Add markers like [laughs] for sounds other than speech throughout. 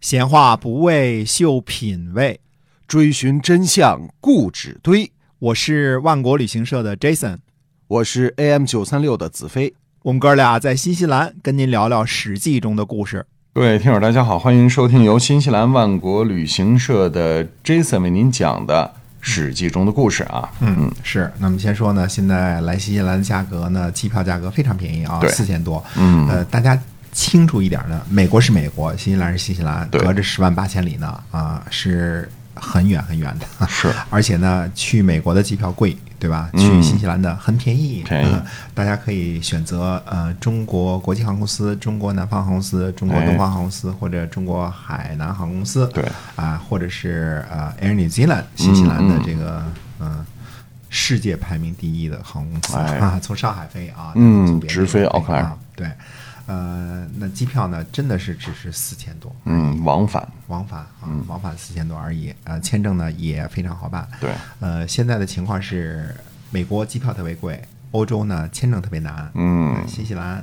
闲话不为秀品味，追寻真相固执堆。我是万国旅行社的 Jason，我是 AM 九三六的子飞。我们哥俩在新西兰跟您聊聊《史记》中的故事。各位听友，大家好，欢迎收听由新西兰万国旅行社的 Jason 为您讲的《史记》中的故事啊。嗯，是。那么先说呢，现在来新西兰的价格呢，机票价格非常便宜啊，对四千多。嗯呃，大家清楚一点的，美国是美国，新西兰是新西兰，对。隔着十万八千里呢，啊，是很远很远的。是。[laughs] 而且呢，去美国的机票贵，对吧？嗯。去新西兰的很便宜，便宜。呃大家可以选择呃中国国际航空公司、中国南方航空公司、中国哎东方航空公司、或者中国海南航空公司，对。啊、或者是呃 Air New Zealand 新西兰的嗯。这个嗯、呃世界排名第一的航空公司、哎。啊，从上海飞啊，嗯直飞奥克兰。啊，对，呃，那机票呢真的是只是四千多，嗯，往返往返啊，往返四千多而已。呃，签证呢也非常好办。对，呃，现在的情况是，美国机票特别贵，欧洲呢签证特别难。嗯呃新西兰，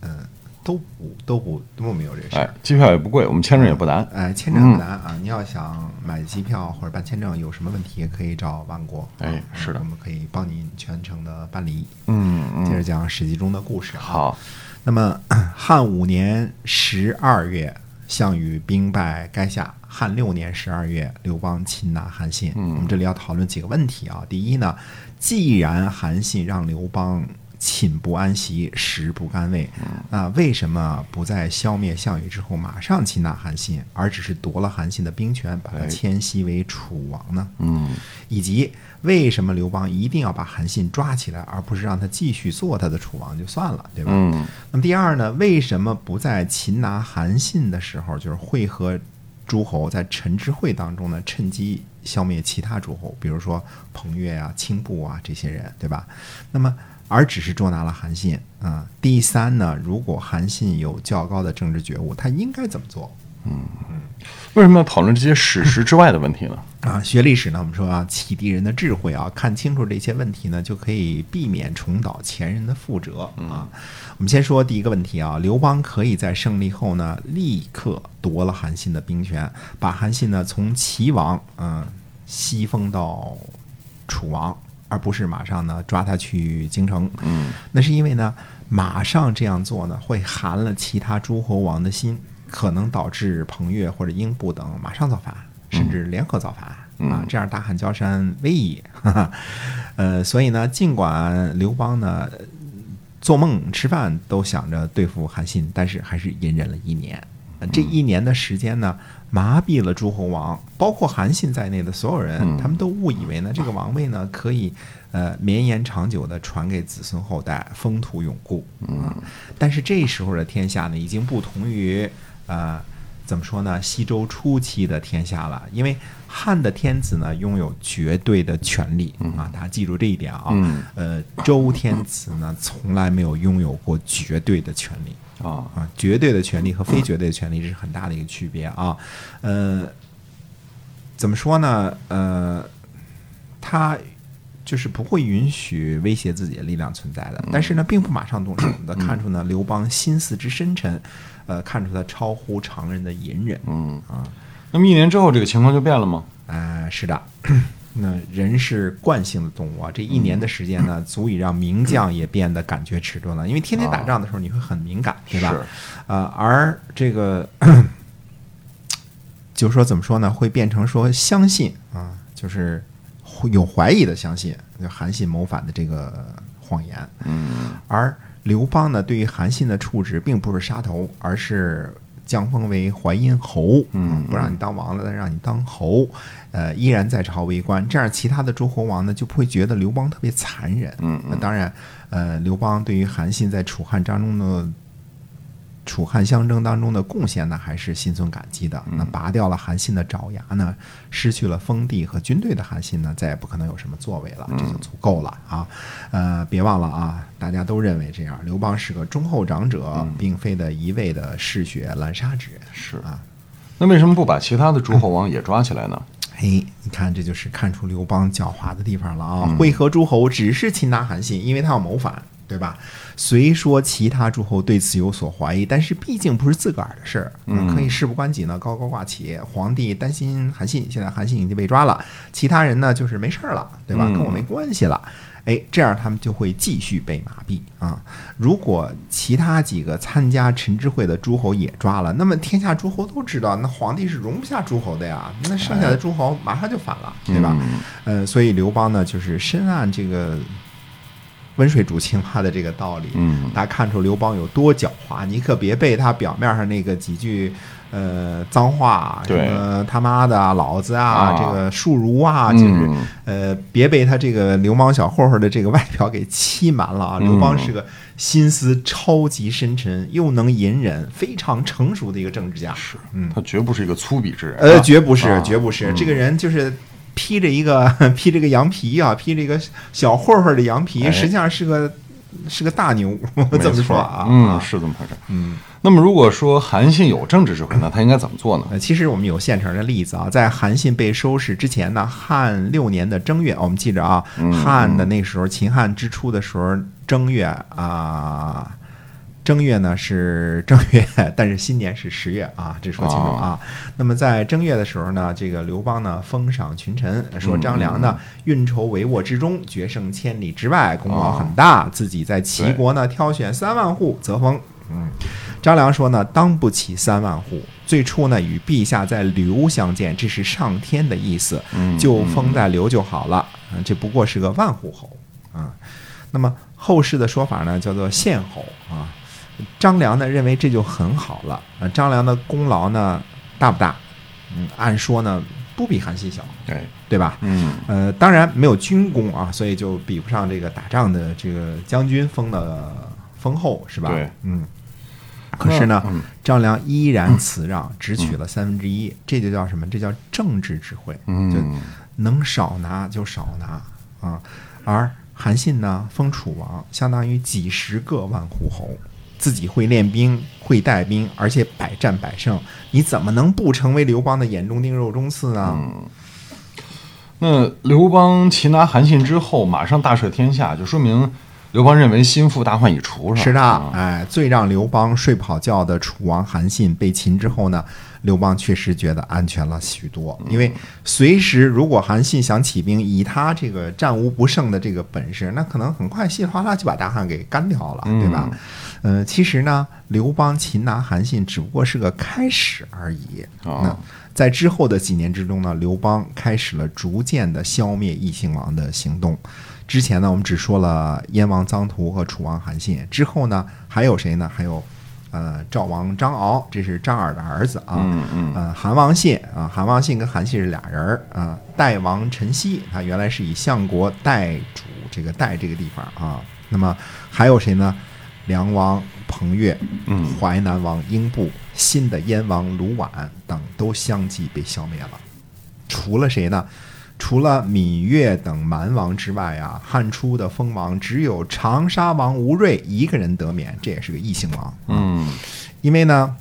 嗯、都不都不都没有这事哎儿。，机票也不贵，我们签证也不难。哎，签证不难啊！你要想买机票或者办签证有什么问题，可以找万国。哎啊是的我们可以帮您全程的办理。嗯嗯，接着讲《史记》中的故事啊。好，那么 [clears throat] 汉五年十二月，项羽兵败垓下；汉六年十二月，刘邦擒拿韩信。嗯我们这里要讨论几个问题啊。第一呢，既然韩信让刘邦寝不安席，食不甘味，那为什么不在消灭项羽之后马上擒拿韩信，而只是夺了韩信的兵权，把他哎迁徙为楚王呢？嗯以及为什么刘邦一定要把韩信抓起来，而不是让他继续做他的楚王就算了，对吧？嗯那么第二呢，为什么不在擒拿韩信的时候，就是会合诸侯，在陈之会当中呢，趁机消灭其他诸侯，比如说彭越啊、青布啊这些人，对吧？那么而只是捉拿了韩信啊、第三呢，如果韩信有较高的政治觉悟，他应该怎么做？嗯嗯为什么要讨论这些史实之外的问题呢？啊，学历史呢，我们说啊，启迪人的智慧啊，看清楚这些问题呢，就可以避免重蹈前人的覆辙啊。我们先说第一个问题啊，刘邦可以在胜利后呢，立刻夺了韩信的兵权，把韩信呢从齐王嗯、西封到楚王，而不是马上呢抓他去京城。嗯那是因为呢，马上这样做呢，会寒了其他诸侯王的心，可能导致彭越或者英布等马上造反，甚至联合造反、啊嗯，这样大汉江山危矣。哈哈，呃，所以呢，尽管刘邦呢。做梦吃饭都想着对付韩信，但是还是隐忍了一年。呃这一年的时间呢，麻痹了诸侯王，包括韩信在内的所有人，嗯他们都误以为呢，这个王位呢可以呃绵延长久的传给子孙后代，风土永固。嗯，但是这时候的天下呢，已经不同于呃怎么说呢？西周初期的天下了，因为汉的天子呢拥有绝对的权利啊，大家记住这一点啊。嗯呃，周天子呢从来没有拥有过绝对的权利。啊啊，绝对的权利和非绝对的权利这是很大的一个区别啊。呃，怎么说呢？呃，他就是不会允许威胁自己的力量存在的，但是呢，并不马上动手的，看出呢刘邦心思之深沉，呃，看出他超乎常人的隐忍。嗯啊，那么一年之后，这个情况就变了吗？呃，是的，那人是惯性的动物啊，这一年的时间呢，足以让名将也变得感觉迟钝了，因为天天打仗的时候你会很敏感，对吧？是呃，而这个 [clears throat] 就是说怎么说呢？会变成说相信啊，就是会有怀疑的相信，就韩信谋反的这个谎言。嗯而刘邦呢，对于韩信的处置并不是杀头，而是降封为淮阴侯，嗯不让你当王了，但让你当侯，呃，依然在朝为官。这样，其他的诸侯王呢就不会觉得刘邦特别残忍。嗯那当然，呃，刘邦对于韩信在楚汉当中的楚汉相争当中的贡献呢，还是心存感激的。那拔掉了韩信的爪牙呢，失去了封地和军队的韩信呢，再也不可能有什么作为了，这就足够了啊！呃，别忘了啊，大家都认为这样，刘邦是个忠厚长者，并非的一味的嗜血滥杀之人。是啊，那为什么不把其他的诸侯王也抓起来呢？嘿，[laughs] 你看，这就是看出刘邦狡猾的地方了啊！会合诸侯只是擒拿韩信，因为他要谋反对吧？虽说其他诸侯对此有所怀疑，但是毕竟不是自个儿的事儿，可以事不关己呢，高高挂起。皇帝担心韩信，现在韩信已经被抓了，其他人呢就是没事儿了，对吧？跟我没关系了。哎，这样他们就会继续被麻痹啊。如果其他几个参加陈知会的诸侯也抓了，那么天下诸侯都知道，那皇帝是容不下诸侯的呀。那剩下的诸侯马上就反了，对吧？呃，所以刘邦呢，就是深谙这个。温水煮青蛙的这个道理，嗯，大家看出刘邦有多狡猾，你可别被他表面上那个几句呃脏话，什么他妈的、老子啊，这个庶儒啊，就是呃，别被他这个流氓小混混的这个外表给欺瞒了啊！刘邦是个心思超级深沉，又能隐忍，非常成熟的一个政治家，是，嗯，他绝不是一个粗鄙之人，呃，绝不是，绝不是，这个人就是。披着一个 [laughs] 披着个羊皮啊，披着一个小混混的羊皮，实际上是个是个大牛，[laughs] 这么说啊？嗯，是这么回事。嗯，那么如果说韩信有政治智慧，那他应该怎么做呢？其实我们有现成的例子啊，在韩信被收拾之前呢，汉六年的正月，我们记着啊，汉的那时候秦汉之初的时候，正月啊。正月呢是正月，但是新年是十月啊，这说清楚啊。那么在正月的时候呢，这个刘邦呢封赏群臣，说张良呢运筹帷幄之中，决胜千里之外，功劳很大，自己在齐国呢挑选三万户则封。嗯，张良说呢当不起三万户，最初呢与陛下在刘相见，这是上天的意思，就封在刘就好了。嗯，这不过是个万户侯啊。那么后世的说法呢叫做县侯啊。张良呢认为这就很好了啊，张良的功劳呢大不大？嗯，按说呢不比韩信小，对对吧？嗯，呃，当然没有军功啊，所以就比不上这个打仗的这个将军封的封后，是吧？对，嗯。可是呢，张良依然辞让，只取了三分之一，这就叫什么？这叫政治智慧，就能少拿就少拿啊。而韩信呢，封楚王，相当于几十个万户侯。自己会练兵，会带兵，而且百战百胜，你怎么能不成为刘邦的眼中钉、肉中刺呢？那刘邦擒拿韩信之后，马上大赦天下，就说明刘邦认为心腹大患已除，是吧？是的。哎，最让刘邦睡不好觉的楚王韩信被擒之后呢？刘邦确实觉得安全了许多，因为随时如果韩信想起兵，以他这个战无不胜的这个本事，那可能很快稀里哗啦就把大汉给干掉了，对吧？呃，其实呢，刘邦擒拿韩信只不过是个开始而已。那在之后的几年之中呢，刘邦开始了逐渐的消灭异姓王的行动。之前呢，我们只说了燕王臧荼和楚王韩信，之后呢，还有谁呢？还有。呃，赵王张敖，这是张耳的儿子啊。嗯嗯。呃，韩王信啊，韩王信跟韩信是俩人儿啊。代王陈豨，他原来是以相国代主这个代这个地方啊。那么还有谁呢？梁王彭越，嗯，淮南王英布，新的燕王卢绾等都相继被消灭了。除了谁呢？除了芈月等蛮王之外啊，汉初的封王只有长沙王吴瑞一个人得免，这也是个异姓王。嗯，因为呢，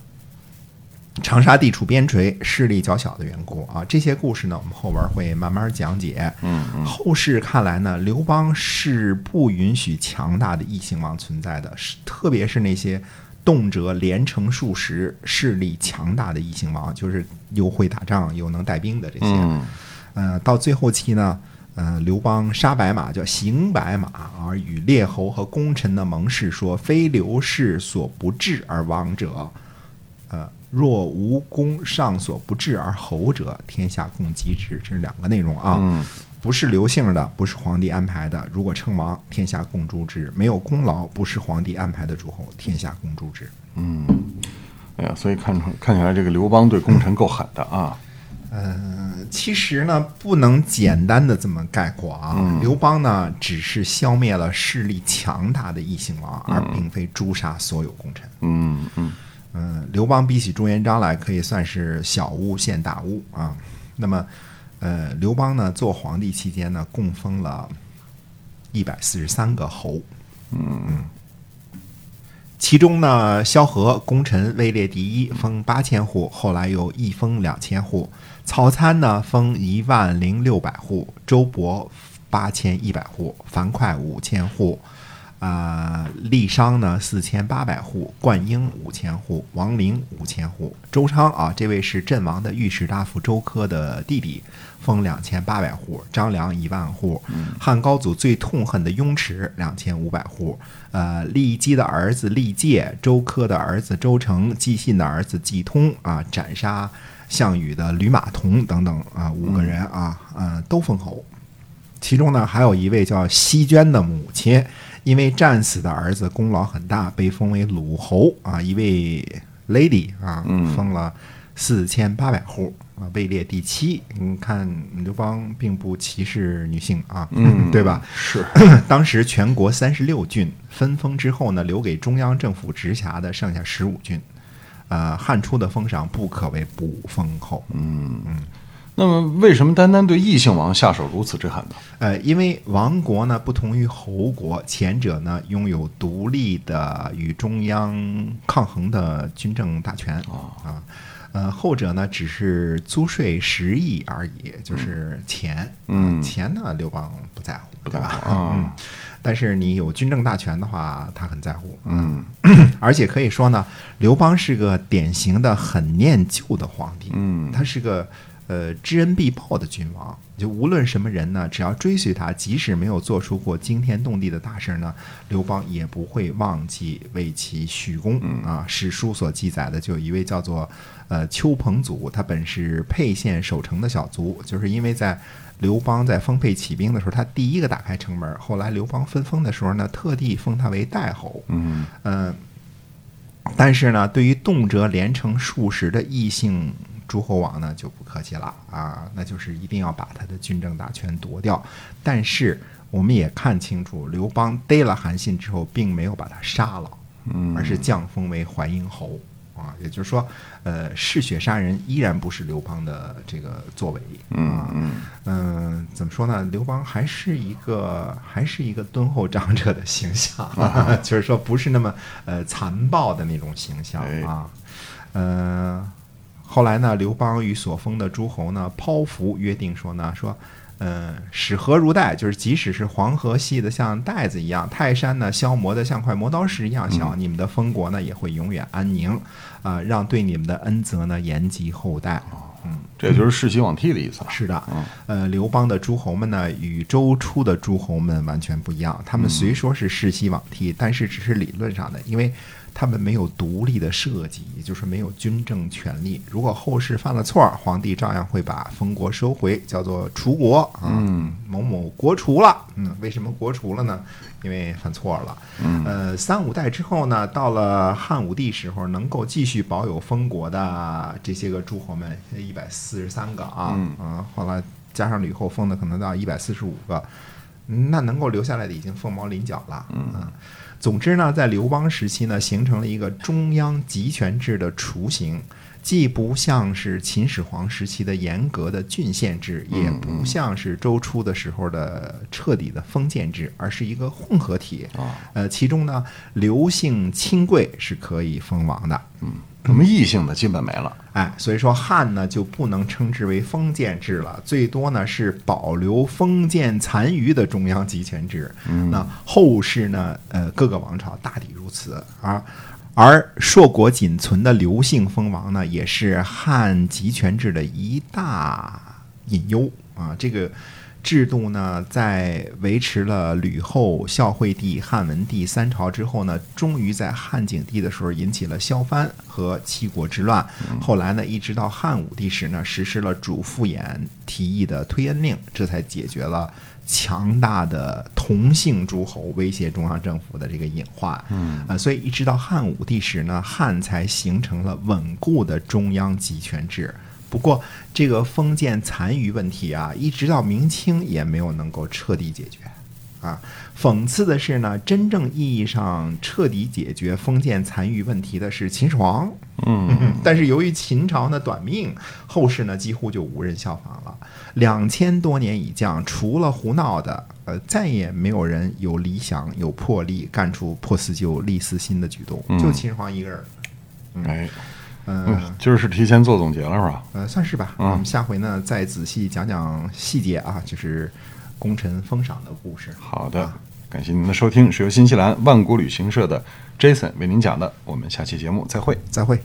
长沙地处边陲，势力较小的缘故啊。这些故事呢，我们后边会慢慢讲解。嗯嗯。后世看来呢，刘邦是不允许强大的异姓王存在的，是特别是那些动辄连城数十、势力强大的异姓王，就是又会打仗又能带兵的这些。呃，到最后期呢，呃，刘邦杀白马，叫行白马，而与列侯和功臣的盟誓说：“非刘氏所不治而亡者，呃，若无功上所不至而侯者，天下共击之。”这是两个内容啊，不是刘姓的，不是皇帝安排的。如果称王，天下共诛之；没有功劳，不是皇帝安排的诸侯，天下共诛之。嗯，哎呀，所以看出看起来，这个刘邦对功臣够狠的啊。嗯，其实呢，不能简单的这么概括啊。刘邦呢，只是消灭了势力强大的异姓王，而并非诛杀所有功臣。嗯嗯嗯，刘邦比起朱元璋来，可以算是小巫见大巫啊。那么，呃，刘邦呢，做皇帝期间呢，共封了一百四十三个侯。嗯。其中呢，萧何功臣位列第一，封八千户；后来又一封两千户。曹参呢，封一万零六百户；周勃八千一百户；樊哙五千户；啊，郦商呢四千八百户，灌婴五千户，王陵五千户。周昌啊，这位是阵亡的御史大夫周科的弟弟，封两千八百户。张良一万户。汉高祖最痛恨的雍齿两千五百户。呃，郦姬的儿子郦介，周科的儿子周成，季信的儿子季通啊，斩杀项羽的吕马童等等啊，五个人啊，呃，都封侯。其中呢，还有一位叫西娟的母亲。因为战死的儿子功劳很大，被封为鲁侯啊，一位 lady 啊，封了四千八百户啊，位列第七。你看刘邦并不歧视女性啊，[laughs] 对吧？是。[coughs] 当时全国三十六郡分封之后呢，留给中央政府直辖的剩下十五郡。呃，汉初的封赏不可谓不丰厚。嗯嗯。那么，为什么单单对异姓王下手如此之狠呢？呃，因为王国呢不同于侯国，前者呢拥有独立的与中央抗衡的军政大权。啊，呃，后者呢只是租税十亿而已，就是钱，嗯，钱呢刘邦不在乎，不在乎啊。但是你有军政大权的话，他很在乎，嗯，[clears throat] 而且可以说呢，刘邦是个典型的很念旧的皇帝，嗯，他是个。呃，知恩必报的君王，就无论什么人呢，只要追随他，即使没有做出过惊天动地的大事呢，刘邦也不会忘记为其许功啊。史书所记载的，就有一位叫做呃丘彭祖，他本是沛县守城的小卒，就是因为在刘邦在丰沛起兵的时候，他第一个打开城门，后来刘邦分封的时候呢，特地封他为代侯。嗯嗯，但是呢，对于动辄连城数十的异姓。诸侯王呢就不客气了啊，那就是一定要把他的军政大权夺掉。但是我们也看清楚，刘邦逮了韩信之后，并没有把他杀了，而是降封为淮阴侯啊。也就是说，呃，嗜血杀人依然不是刘邦的这个作为啊。嗯嗯，怎么说呢？刘邦还是一个还是一个敦厚长者的形象，[laughs] 就是说不是那么呃残暴的那种形象啊。嗯。后来呢，刘邦与所封的诸侯呢，剖符约定说呢，说，嗯，使河如带，就是即使是黄河细的像带子一样，泰山呢消磨的像块磨刀石一样小，你们的封国呢也会永远安宁，啊，让对你们的恩泽呢延及后代。嗯，这就是世袭罔替的意思。是的，呃，刘邦的诸侯们呢，与周初的诸侯们完全不一样，他们虽说是世袭罔替，但是只是理论上的，因为。他们没有独立的设计，也就是没有军政权力。如果后世犯了错，皇帝照样会把封国收回，叫做除国啊，某某国除了。嗯，为什么国除了呢？因为犯错了。嗯呃，三五代之后呢，到了汉武帝时候，能够继续保有封国的这些个诸侯们，一百四十三个啊，嗯，后来加上吕后封的，可能到一百四十五个。那能够留下来的已经凤毛麟角了。嗯。总之呢，在刘邦时期呢，形成了一个中央集权制的雏形，既不像是秦始皇时期的严格的郡县制，也不像是周初的时候的彻底的封建制，而是一个混合体。呃，其中呢，刘姓亲贵是可以封王的。嗯。什么异性的基本没了，哎，所以说汉呢就不能称之为封建制了，最多呢是保留封建残余的中央集权制。那后世呢，呃，各个王朝大抵如此啊。而硕果仅存的刘姓封王呢，也是汉集权制的一大隐忧啊。这个。制度呢，在维持了吕后、孝惠帝、汉文帝三朝之后呢，终于在汉景帝的时候引起了萧藩和七国之乱。后来呢，一直到汉武帝时呢，实施了主父偃提议的推恩令，这才解决了强大的同姓诸侯威胁中央政府的这个隐患。嗯，啊，所以一直到汉武帝时呢，汉才形成了稳固的中央集权制。不过，这个封建残余问题啊，一直到明清也没有能够彻底解决。啊，讽刺的是呢，真正意义上彻底解决封建残余问题的是秦始皇。嗯，[laughs] 但是由于秦朝呢短命，后世呢几乎就无人效仿了。两千多年已降，除了胡闹的，呃，再也没有人有理想、有魄力干出破四旧立四新的举动。就秦始皇一个人。哎。嗯，今儿是提前做总结了是吧？呃，算是吧。我们下回呢再仔细讲讲细节啊，就是功臣封赏的故事。好的，感谢您的收听，是由新西兰万国旅行社的 Jason 为您讲的。我们下期节目再会。再会。